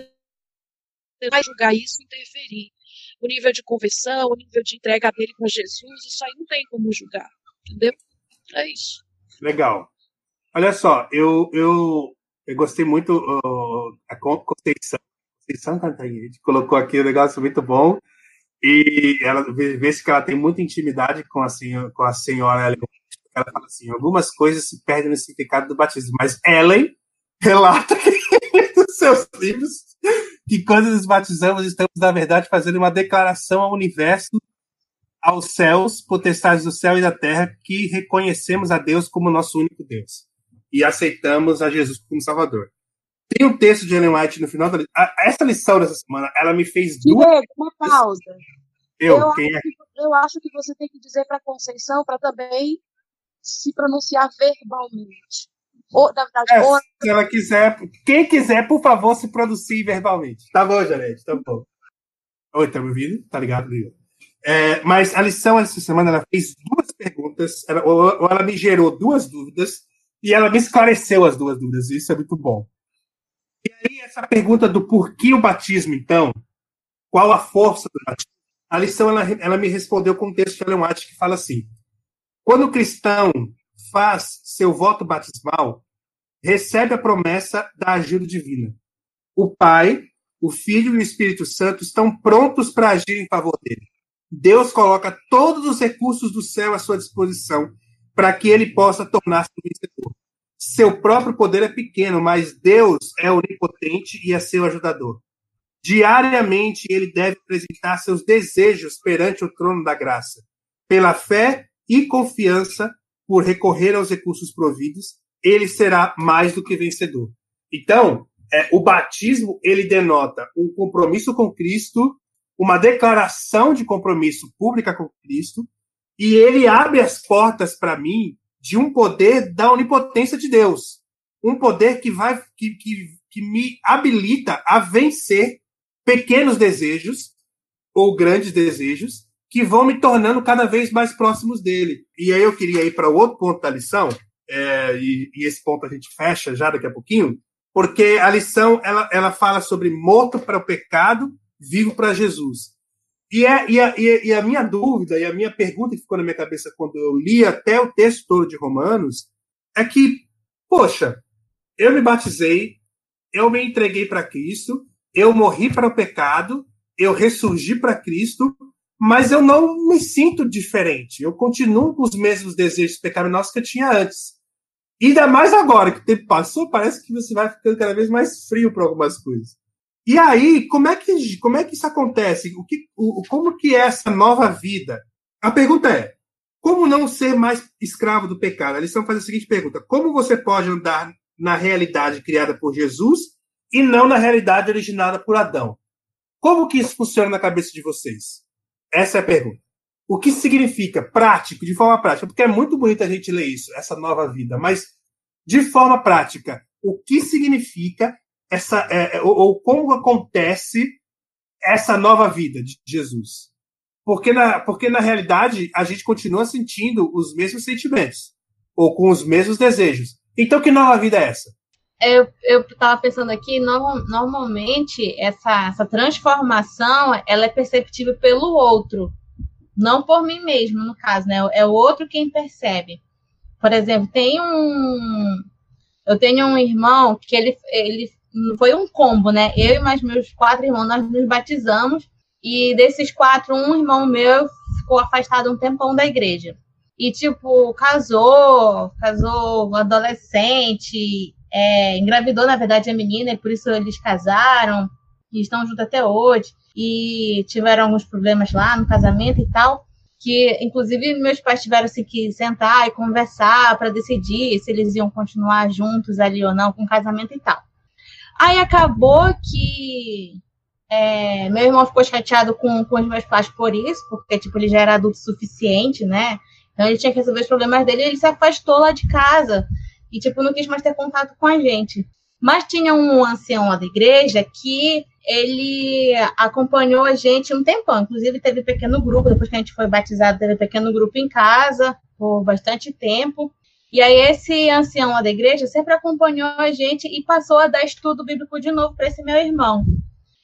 vai julgar isso, interferir. O nível de conversão, o nível de entrega dele para Jesus, isso aí não tem como julgar, entendeu? É isso. Legal. Olha só, eu, eu, eu gostei muito uh, a Con- Conceição, Conceição Cantanhede colocou aqui um negócio muito bom e ela vê, vê-se que ela tem muita intimidade com a senhora, com a senhora Ellen. Ela fala assim, algumas coisas se perdem no significado do batismo, mas Ellen relata nos seus livros que quando nos batizamos estamos, na verdade, fazendo uma declaração ao universo aos céus, potestades do céu e da terra, que reconhecemos a Deus como nosso único Deus e aceitamos a Jesus como Salvador. Tem um texto de Ellen White no final da li- a- Essa lição dessa semana, ela me fez duas. Diego, uma pausa. Eu, eu, quem é? acho que, eu acho que você tem que dizer para Conceição para também se pronunciar verbalmente. Ou, na verdade, É, ou se ela quiser, quem quiser, por favor, se produzir verbalmente. Tá bom, Janete, tá bom. Oi, tá me ouvindo? Tá ligado, Lio? É, mas a lição essa semana, ela fez duas perguntas, ela, ou, ou ela me gerou duas dúvidas, e ela me esclareceu as duas dúvidas, isso é muito bom. E aí, essa pergunta do porquê o batismo, então, qual a força do batismo? A lição, ela, ela me respondeu com um texto de Ellen que fala assim, quando o cristão faz seu voto batismal, recebe a promessa da ajuda divina. O Pai, o Filho e o Espírito Santo estão prontos para agir em favor dele. Deus coloca todos os recursos do céu à sua disposição para que ele possa tornar-se. Seu próprio poder é pequeno, mas Deus é onipotente e é seu ajudador. Diariamente ele deve apresentar seus desejos perante o trono da graça. Pela fé e confiança, por recorrer aos recursos providos, ele será mais do que vencedor. Então, é, o batismo ele denota um compromisso com Cristo, uma declaração de compromisso pública com Cristo, e ele abre as portas para mim de um poder da onipotência de Deus, um poder que vai que, que, que me habilita a vencer pequenos desejos ou grandes desejos que vão me tornando cada vez mais próximos dele. E aí eu queria ir para o outro ponto da lição, é, e, e, esse ponto a gente fecha já daqui a pouquinho, porque a lição ela, ela fala sobre morto para o pecado, vivo para Jesus. E, é, e, a, e, a, minha dúvida, e a minha pergunta que ficou na minha cabeça quando eu li até o texto todo de Romanos, é que, poxa, eu me batizei, eu me entreguei para Cristo, eu morri para o pecado, eu ressurgi para Cristo, mas eu não me sinto diferente. Eu continuo com os mesmos desejos pecaminosos que eu tinha antes. E ainda mais agora que o tempo passou, parece que você vai ficando cada vez mais frio para algumas coisas. E aí, como é que, como é que isso acontece? O que, o, como que é essa nova vida? A pergunta é: como não ser mais escravo do pecado? A lição faz a seguinte pergunta: como você pode andar na realidade criada por Jesus e não na realidade originada por Adão? Como que isso funciona na cabeça de vocês? Essa é a pergunta. O que significa prático, de forma prática? Porque é muito bonito a gente ler isso, essa nova vida, mas de forma prática, o que significa essa, é, é, ou, ou, como acontece essa nova vida de Jesus? Porque na, porque na realidade a gente continua sentindo os mesmos sentimentos ou com os mesmos desejos. Então, que nova vida é essa? Eu, eu tava pensando aqui, no, normalmente essa, essa transformação ela é perceptível pelo outro, não por mim mesmo, no caso, né? É o outro quem percebe. Por exemplo, tem um. Eu tenho um irmão que ele, ele foi um combo, né? Eu e mais meus quatro irmãos, nós nos batizamos. E desses quatro, um irmão meu ficou afastado um tempão da igreja. E, tipo, casou, casou adolescente, é, engravidou, na verdade, a menina, e por isso eles casaram, e estão juntos até hoje, e tiveram alguns problemas lá no casamento e tal, que, inclusive, meus pais tiveram assim, que sentar e conversar para decidir se eles iam continuar juntos ali ou não com o casamento e tal. Aí acabou que é, meu irmão ficou chateado com, com os meus pais por isso, porque, tipo, ele já era adulto suficiente, né? Então ele tinha que resolver os problemas dele ele se afastou lá de casa. E, tipo, não quis mais ter contato com a gente. Mas tinha um ancião lá da igreja que ele acompanhou a gente um tempão. Inclusive, teve pequeno grupo, depois que a gente foi batizado, teve pequeno grupo em casa por bastante tempo. E aí, esse ancião lá da igreja sempre acompanhou a gente e passou a dar estudo bíblico de novo para esse meu irmão.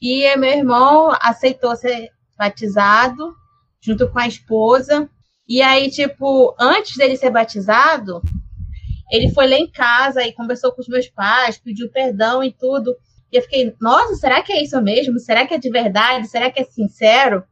E meu irmão aceitou ser batizado junto com a esposa. E aí, tipo, antes dele ser batizado, ele foi lá em casa e conversou com os meus pais, pediu perdão e tudo. E eu fiquei, nossa, será que é isso mesmo? Será que é de verdade? Será que é sincero?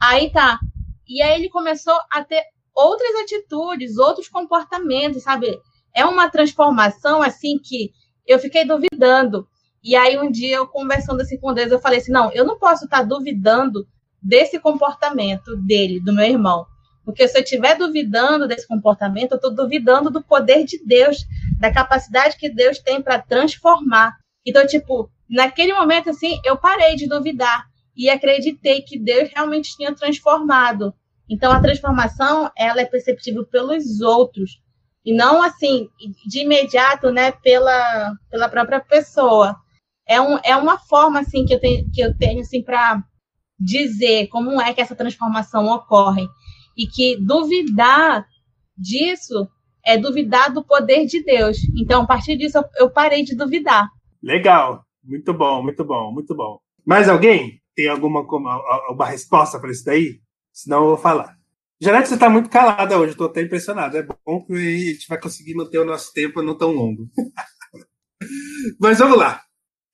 Aí tá. E aí ele começou a ter outras atitudes, outros comportamentos, sabe? É uma transformação assim que eu fiquei duvidando. E aí um dia eu conversando assim com Deus, eu falei assim: "Não, eu não posso estar duvidando desse comportamento dele, do meu irmão. Porque se eu estiver duvidando desse comportamento, eu estou duvidando do poder de Deus, da capacidade que Deus tem para transformar. Então, tipo, naquele momento, assim, eu parei de duvidar e acreditei que Deus realmente tinha transformado. Então, a transformação, ela é perceptível pelos outros e não, assim, de imediato, né, pela, pela própria pessoa. É, um, é uma forma, assim, que eu tenho, que eu tenho assim, para dizer como é que essa transformação ocorre e que duvidar disso é duvidar do poder de Deus. Então, a partir disso, eu parei de duvidar. Legal, muito bom, muito bom, muito bom. Mais alguém tem alguma uma resposta para isso daí? Senão eu vou falar. Janete, você está muito calada hoje, estou até impressionado. É bom que a gente vai conseguir manter o nosso tempo não tão longo. Mas vamos lá.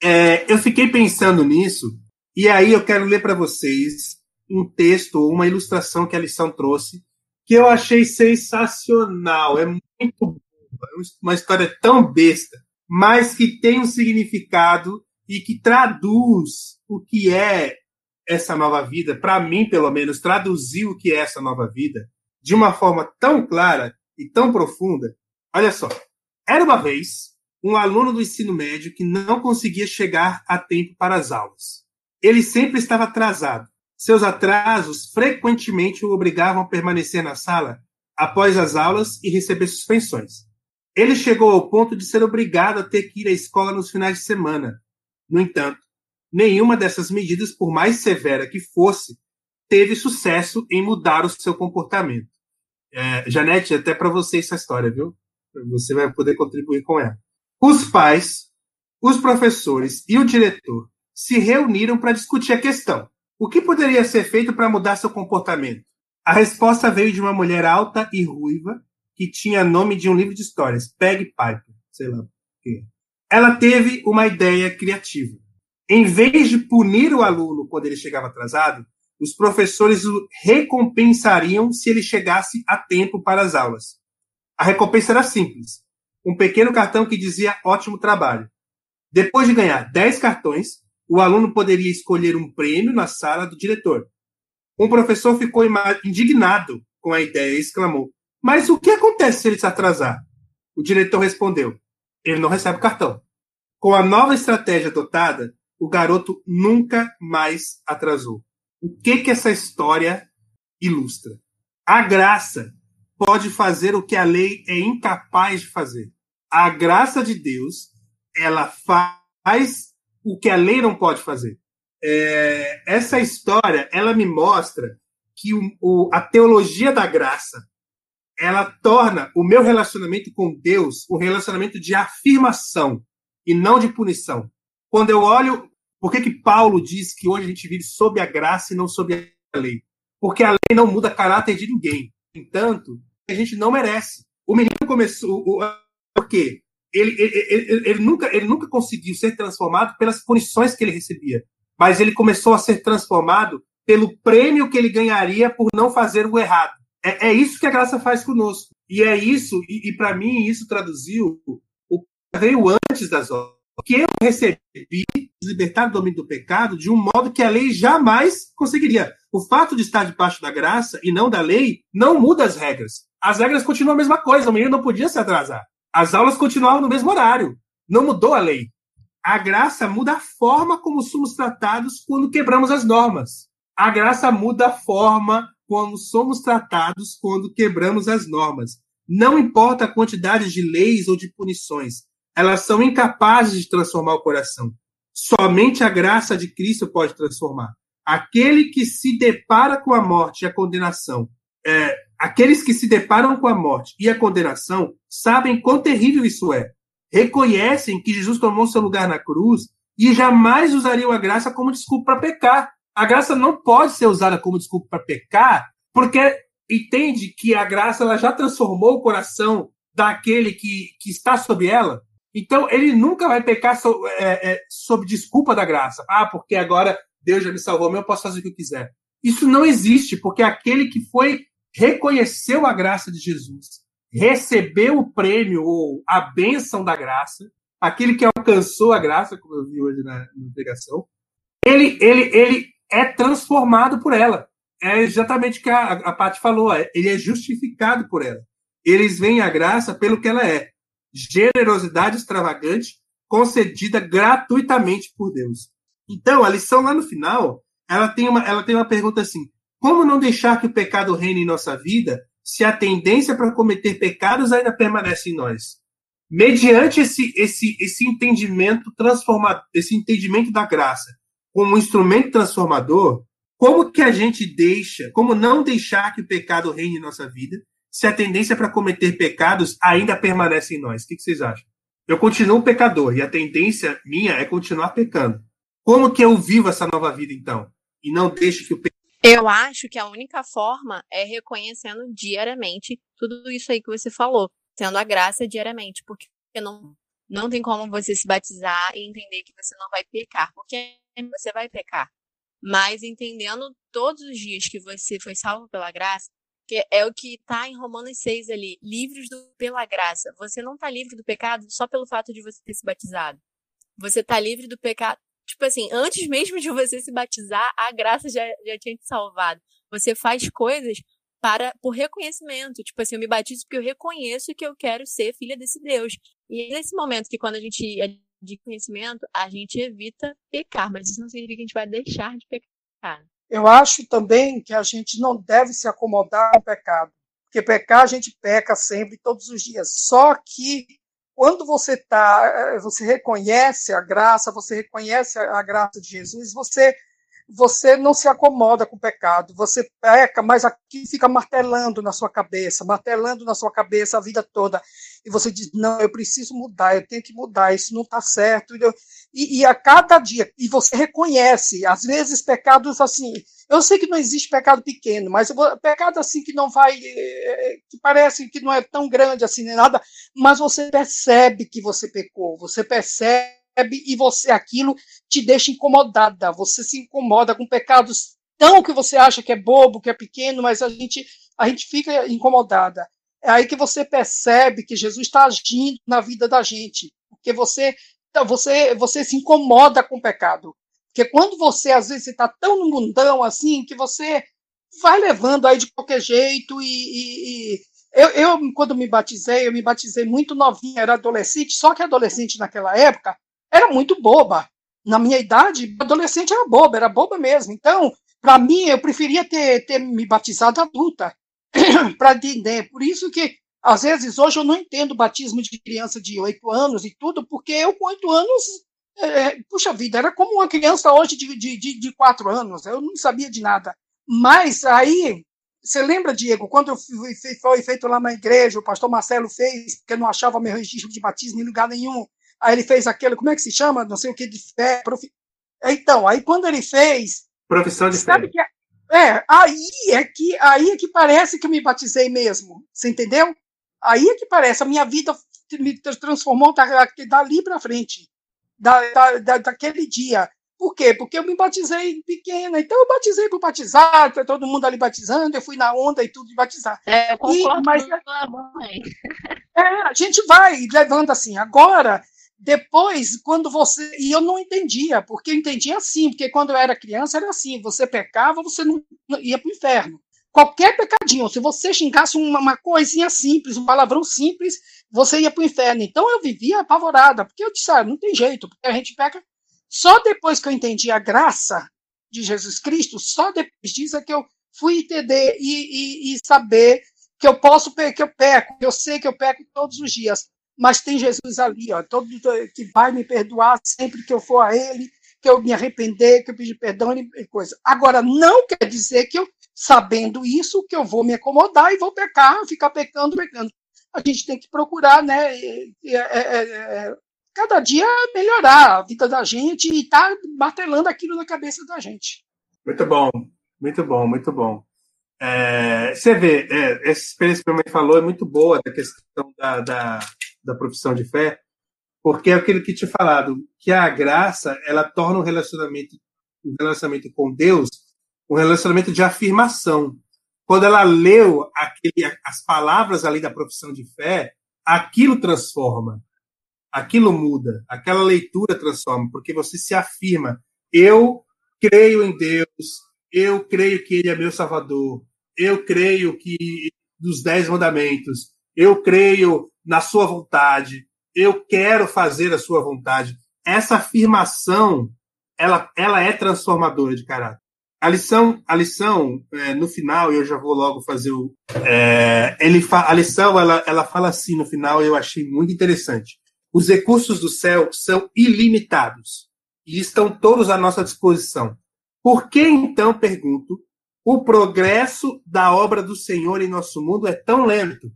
É, eu fiquei pensando nisso, e aí eu quero ler para vocês um texto ou uma ilustração que a lição trouxe, que eu achei sensacional. É muito boa, é uma história tão besta, mas que tem um significado e que traduz o que é essa nova vida, para mim, pelo menos, traduziu o que é essa nova vida de uma forma tão clara e tão profunda. Olha só, era uma vez um aluno do ensino médio que não conseguia chegar a tempo para as aulas. Ele sempre estava atrasado seus atrasos frequentemente o obrigavam a permanecer na sala após as aulas e receber suspensões. Ele chegou ao ponto de ser obrigado a ter que ir à escola nos finais de semana. No entanto, nenhuma dessas medidas, por mais severa que fosse, teve sucesso em mudar o seu comportamento. É, Janete, até para você essa história, viu? Você vai poder contribuir com ela. Os pais, os professores e o diretor se reuniram para discutir a questão. O que poderia ser feito para mudar seu comportamento? A resposta veio de uma mulher alta e ruiva que tinha nome de um livro de histórias, Peg Piper, sei lá. Ela teve uma ideia criativa. Em vez de punir o aluno quando ele chegava atrasado, os professores o recompensariam se ele chegasse a tempo para as aulas. A recompensa era simples: um pequeno cartão que dizia ótimo trabalho. Depois de ganhar 10 cartões, o aluno poderia escolher um prêmio na sala do diretor. Um professor ficou indignado com a ideia e exclamou: Mas o que acontece se ele se atrasar? O diretor respondeu: Ele não recebe cartão. Com a nova estratégia adotada, o garoto nunca mais atrasou. O que que essa história ilustra? A graça pode fazer o que a lei é incapaz de fazer. A graça de Deus, ela faz o que a lei não pode fazer. É, essa história, ela me mostra que o, o, a teologia da graça, ela torna o meu relacionamento com Deus um relacionamento de afirmação e não de punição. Quando eu olho, por que, que Paulo diz que hoje a gente vive sob a graça e não sob a lei? Porque a lei não muda caráter de ninguém. Entanto, a gente não merece. O menino começou. Por quê? ele, ele, ele, ele, nunca, ele nunca conseguiu ser transformado pelas punições que ele recebia, mas ele começou a ser transformado pelo prêmio que ele ganharia por não fazer o errado. É, é isso que a graça faz conosco. E é isso, e, e para mim isso traduziu o que veio antes das obras. Que eu recebi libertar do domínio do pecado de um modo que a lei jamais conseguiria. O fato de estar debaixo da graça e não da lei não muda as regras. As regras continuam a mesma coisa, o menino não podia se atrasar. As aulas continuavam no mesmo horário. Não mudou a lei. A graça muda a forma como somos tratados quando quebramos as normas. A graça muda a forma como somos tratados quando quebramos as normas. Não importa a quantidade de leis ou de punições, elas são incapazes de transformar o coração. Somente a graça de Cristo pode transformar. Aquele que se depara com a morte e a condenação é, aqueles que se deparam com a morte e a condenação sabem quão terrível isso é. Reconhecem que Jesus tomou seu lugar na cruz e jamais usariam a graça como desculpa para pecar. A graça não pode ser usada como desculpa para pecar, porque entende que a graça ela já transformou o coração daquele que, que está sob ela. Então, ele nunca vai pecar so, é, é, sob desculpa da graça. Ah, porque agora Deus já me salvou, eu posso fazer o que eu quiser. Isso não existe, porque aquele que foi reconheceu a graça de Jesus, recebeu o prêmio ou a bênção da graça, aquele que alcançou a graça, como eu vi hoje na, na pregação, ele, ele, ele é transformado por ela. É exatamente o que a, a Paty falou, é, ele é justificado por ela. Eles veem a graça pelo que ela é. Generosidade extravagante concedida gratuitamente por Deus. Então, a lição lá no final, ela tem uma, ela tem uma pergunta assim: como não deixar que o pecado reine em nossa vida se a tendência para cometer pecados ainda permanece em nós? Mediante esse, esse, esse entendimento transformador, esse entendimento da graça como um instrumento transformador, como que a gente deixa, como não deixar que o pecado reine em nossa vida se a tendência para cometer pecados ainda permanece em nós? O que, vocês acham? Eu continuo pecador e a tendência minha é continuar pecando. Como que eu vivo essa nova vida então? E não deixo que o eu acho que a única forma é reconhecendo diariamente tudo isso aí que você falou, tendo a graça diariamente, porque não, não tem como você se batizar e entender que você não vai pecar, porque você vai pecar. Mas entendendo todos os dias que você foi salvo pela graça, que é o que está em Romanos 6 ali, livres do, pela graça. Você não está livre do pecado só pelo fato de você ter se batizado. Você está livre do pecado tipo assim, antes mesmo de você se batizar, a graça já, já tinha te salvado. Você faz coisas para por reconhecimento. Tipo assim, eu me batizo porque eu reconheço que eu quero ser filha desse Deus. E é nesse momento que quando a gente é de conhecimento, a gente evita pecar, mas isso não significa que a gente vai deixar de pecar. Eu acho também que a gente não deve se acomodar com o pecado. Porque pecar a gente peca sempre, todos os dias. Só que quando você tá, você reconhece a graça, você reconhece a graça de Jesus, você você não se acomoda com o pecado, você peca, mas aqui fica martelando na sua cabeça, martelando na sua cabeça a vida toda. E você diz: não, eu preciso mudar, eu tenho que mudar, isso não está certo. E, e, a cada dia, e você reconhece, às vezes, pecados assim. Eu sei que não existe pecado pequeno, mas pecado assim que não vai, eh, que parece que não é tão grande assim, nem nada, mas você percebe que você pecou, você percebe e você aquilo te deixa incomodada. Você se incomoda com pecados tão que você acha que é bobo, que é pequeno, mas a gente a gente fica incomodada. É aí que você percebe que Jesus está agindo na vida da gente, porque você você você se incomoda com o pecado. Porque quando você às vezes está tão no mundão assim que você vai levando aí de qualquer jeito e, e, e eu, eu, quando me batizei, eu me batizei muito novinha, era adolescente, só que adolescente naquela época era muito boba. Na minha idade, adolescente era boba, era boba mesmo. Então, para mim, eu preferia ter, ter me batizado adulta, para entender. Por isso que, às vezes, hoje eu não entendo batismo de criança de oito anos e tudo, porque eu, com oito anos, é, puxa vida, era como uma criança hoje de, de, de, de quatro anos, eu não sabia de nada. Mas aí, você lembra, Diego, quando eu fui, foi feito lá na igreja, o pastor Marcelo fez, porque não achava meu registro de batismo em lugar nenhum, Aí ele fez aquele, como é que se chama? Não sei o que de fé. Profi... Então, aí quando ele fez. Profissão de fé. Que, é, é, aí é que aí é que parece que eu me batizei mesmo. Você entendeu? Aí é que parece, a minha vida me transformou dali para frente. Da, da, da, daquele dia. Por quê? Porque eu me batizei pequena. Então eu batizei por batizar, foi todo mundo ali batizando, eu fui na onda e tudo de batizar. É, eu concordo e, mas, com a mãe. É, a gente vai levando assim. Agora, depois, quando você. E eu não entendia, porque eu entendia assim, porque quando eu era criança era assim: você pecava, você não, ia para o inferno. Qualquer pecadinho, se você xingasse uma, uma, coisinha simples, um palavrão simples, você ia para o inferno. Então eu vivia apavorada, porque eu disse: ah, não tem jeito, porque a gente peca. Só depois que eu entendi a graça de Jesus Cristo, só depois disso é que eu fui entender e, e, e saber que eu posso que eu peco, que eu sei que eu peco todos os dias mas tem Jesus ali, ó, todo, que vai me perdoar sempre que eu for a Ele, que eu me arrepender, que eu pedir perdão e coisa. Agora, não quer dizer que eu, sabendo isso, que eu vou me acomodar e vou pecar, ficar pecando, pecando. A gente tem que procurar, né, é, é, é, cada dia melhorar a vida da gente e estar tá martelando aquilo na cabeça da gente. Muito bom, muito bom, muito bom. É, você vê, é, essa experiência que a mãe falou é muito boa, da questão da, da da profissão de fé, porque é aquilo que te falado, que a graça ela torna o relacionamento, o relacionamento com Deus um relacionamento de afirmação. Quando ela leu aquele, as palavras ali da profissão de fé, aquilo transforma, aquilo muda, aquela leitura transforma, porque você se afirma: eu creio em Deus, eu creio que Ele é meu Salvador, eu creio que dos dez mandamentos, eu creio na sua vontade, eu quero fazer a sua vontade. Essa afirmação, ela, ela é transformadora de caráter. A lição, a lição é, no final, eu já vou logo fazer o. É, ele a lição, ela, ela fala assim no final, eu achei muito interessante. Os recursos do céu são ilimitados e estão todos à nossa disposição. Por que então, pergunto, o progresso da obra do Senhor em nosso mundo é tão lento?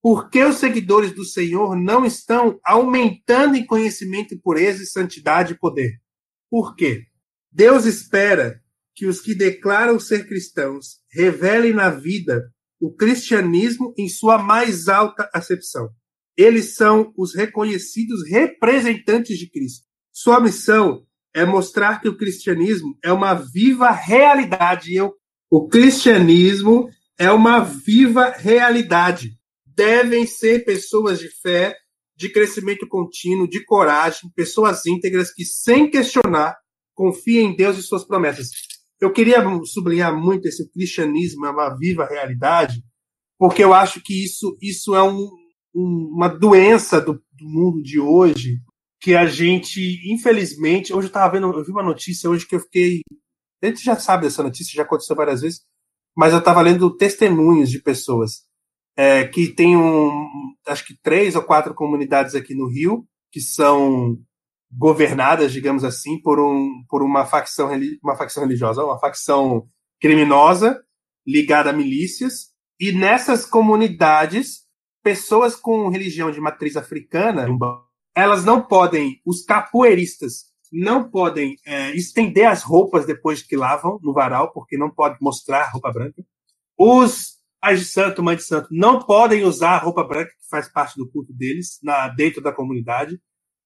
Por que os seguidores do Senhor não estão aumentando em conhecimento, pureza, santidade e poder? Por quê? Deus espera que os que declaram ser cristãos revelem na vida o cristianismo em sua mais alta acepção. Eles são os reconhecidos representantes de Cristo. Sua missão é mostrar que o cristianismo é uma viva realidade. Eu, o cristianismo é uma viva realidade devem ser pessoas de fé, de crescimento contínuo, de coragem, pessoas íntegras que, sem questionar, confiem em Deus e suas promessas. Eu queria sublinhar muito esse cristianismo é uma viva realidade, porque eu acho que isso, isso é um, um, uma doença do, do, mundo de hoje, que a gente, infelizmente, hoje eu estava vendo, eu vi uma notícia hoje que eu fiquei. A gente já sabe dessa notícia, já aconteceu várias vezes, mas eu estava lendo testemunhos de pessoas é, que tem um, acho que três ou quatro comunidades aqui no Rio, que são governadas, digamos assim, por, um, por uma, facção, uma facção religiosa, uma facção criminosa ligada a milícias. E nessas comunidades, pessoas com religião de matriz africana, elas não podem, os capoeiristas não podem é, estender as roupas depois que lavam no varal, porque não pode mostrar roupa branca. Os pais de santo, mãe de santo, não podem usar a roupa branca, que faz parte do culto deles, na, dentro da comunidade.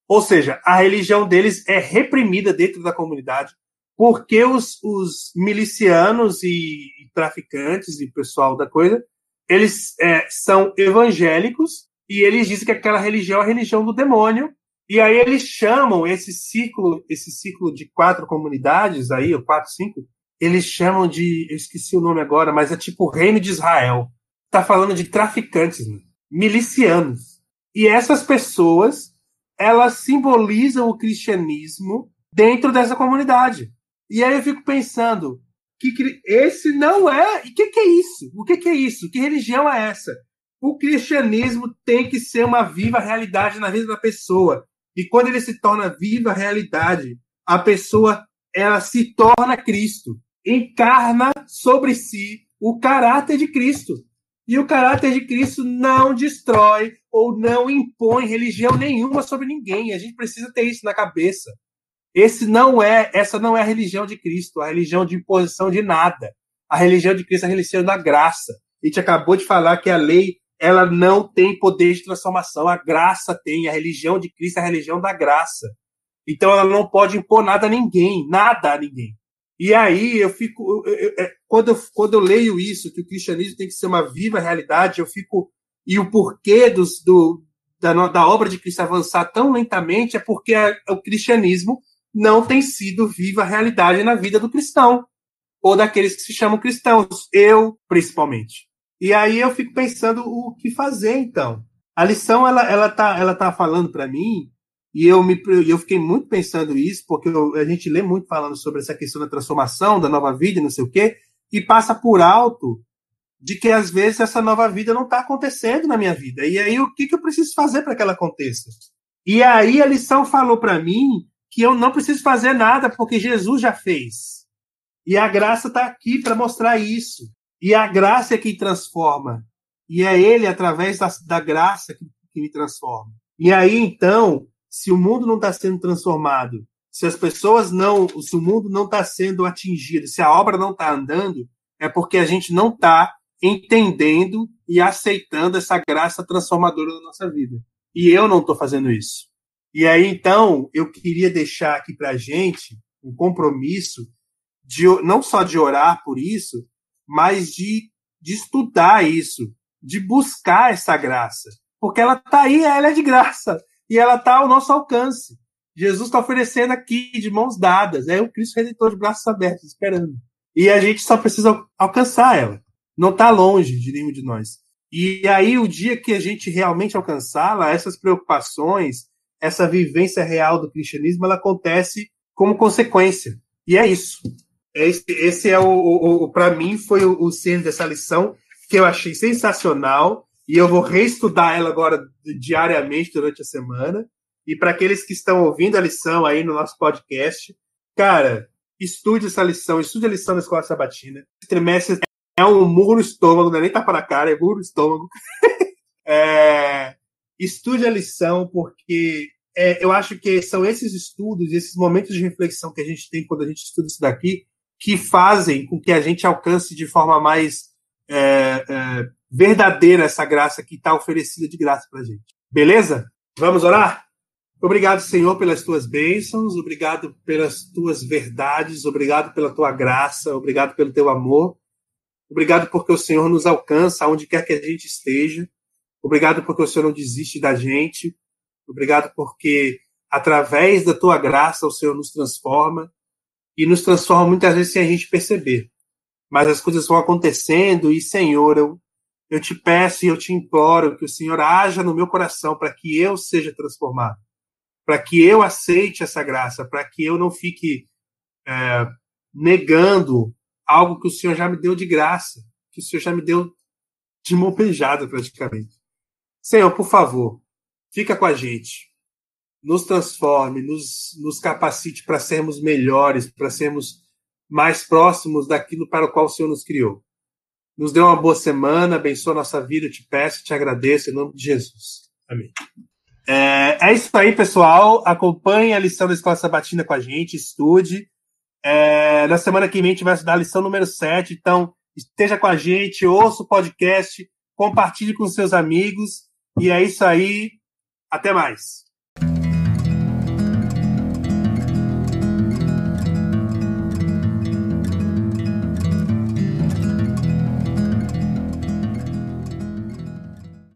Ou seja, a religião deles é reprimida dentro da comunidade, porque os, os milicianos e, e traficantes e pessoal da coisa, eles é, são evangélicos e eles dizem que aquela religião é a religião do demônio. E aí eles chamam esse ciclo, esse ciclo de quatro comunidades aí, ou quatro, cinco, eles chamam de, eu esqueci o nome agora, mas é tipo o reino de Israel. Tá falando de traficantes, né? milicianos. E essas pessoas elas simbolizam o cristianismo dentro dessa comunidade. E aí eu fico pensando, que esse não é. O que, que é isso? O que, que é isso? Que religião é essa? O cristianismo tem que ser uma viva realidade na vida da pessoa. E quando ele se torna viva realidade, a pessoa ela se torna Cristo, encarna sobre si o caráter de Cristo. E o caráter de Cristo não destrói ou não impõe religião nenhuma sobre ninguém. A gente precisa ter isso na cabeça. Esse não é, essa não é a religião de Cristo, a religião de imposição de nada. A religião de Cristo é a religião da graça. A gente acabou de falar que a lei ela não tem poder de transformação, a graça tem, a religião de Cristo é a religião da graça. Então ela não pode impor nada a ninguém, nada a ninguém. E aí eu fico. Eu, eu, é, quando, eu, quando eu leio isso, que o cristianismo tem que ser uma viva realidade, eu fico. E o porquê dos, do, da, da obra de Cristo avançar tão lentamente é porque a, o cristianismo não tem sido viva realidade na vida do cristão, ou daqueles que se chamam cristãos, eu principalmente. E aí eu fico pensando o que fazer então. A lição ela ela tá ela tá falando para mim e eu, me, eu fiquei muito pensando isso, porque eu, a gente lê muito falando sobre essa questão da transformação, da nova vida, não sei o quê, e passa por alto de que às vezes essa nova vida não está acontecendo na minha vida. E aí o que, que eu preciso fazer para que ela aconteça? E aí a lição falou para mim que eu não preciso fazer nada porque Jesus já fez. E a graça está aqui para mostrar isso. E a graça é quem transforma. E é Ele, através da, da graça, que, que me transforma. E aí, então, se o mundo não está sendo transformado, se as pessoas não, se o mundo não está sendo atingido, se a obra não está andando, é porque a gente não está entendendo e aceitando essa graça transformadora na nossa vida. E eu não estou fazendo isso. E aí, então, eu queria deixar aqui para a gente um compromisso de não só de orar por isso, mas de, de estudar isso, de buscar essa graça. Porque ela está aí, ela é de graça e ela está ao nosso alcance. Jesus está oferecendo aqui de mãos dadas. É o Cristo Redentor de braços abertos, esperando. E a gente só precisa alcançar ela. Não está longe de nenhum de nós. E aí, o dia que a gente realmente alcançá-la, essas preocupações, essa vivência real do cristianismo, ela acontece como consequência. E é isso. Esse, esse é o, o, o para mim, foi o, o centro dessa lição que eu achei sensacional e eu vou reestudar ela agora diariamente durante a semana. E para aqueles que estão ouvindo a lição aí no nosso podcast, cara, estude essa lição, estude a lição da escola sabatina. Esse trimestre é um murro no estômago, não é nem tapa na cara, é murro no estômago. é, estude a lição, porque é, eu acho que são esses estudos, esses momentos de reflexão que a gente tem quando a gente estuda isso daqui, que fazem com que a gente alcance de forma mais é, é, verdadeira essa graça que está oferecida de graça para a gente. Beleza? Vamos orar? Obrigado, Senhor, pelas tuas bênçãos, obrigado pelas tuas verdades, obrigado pela tua graça, obrigado pelo teu amor, obrigado porque o Senhor nos alcança aonde quer que a gente esteja, obrigado porque o Senhor não desiste da gente, obrigado porque através da tua graça o Senhor nos transforma e nos transforma muitas vezes sem a gente perceber. Mas as coisas vão acontecendo e, Senhor, eu eu te peço e eu te imploro que o Senhor haja no meu coração para que eu seja transformado, para que eu aceite essa graça, para que eu não fique é, negando algo que o Senhor já me deu de graça, que o Senhor já me deu de mão beijada praticamente. Senhor, por favor, fica com a gente. nos transforme, nos, nos capacite para sermos melhores, para sermos mais próximos daquilo para o qual o Senhor nos criou. Nos dê uma boa semana, abençoa a nossa vida, eu te peço, te agradeço, em nome de Jesus. Amém. É, é isso aí, pessoal. Acompanhe a lição da Escola Sabatina com a gente, estude. É, na semana que vem a gente vai estudar a lição número 7, então esteja com a gente, ouça o podcast, compartilhe com seus amigos. E é isso aí. Até mais.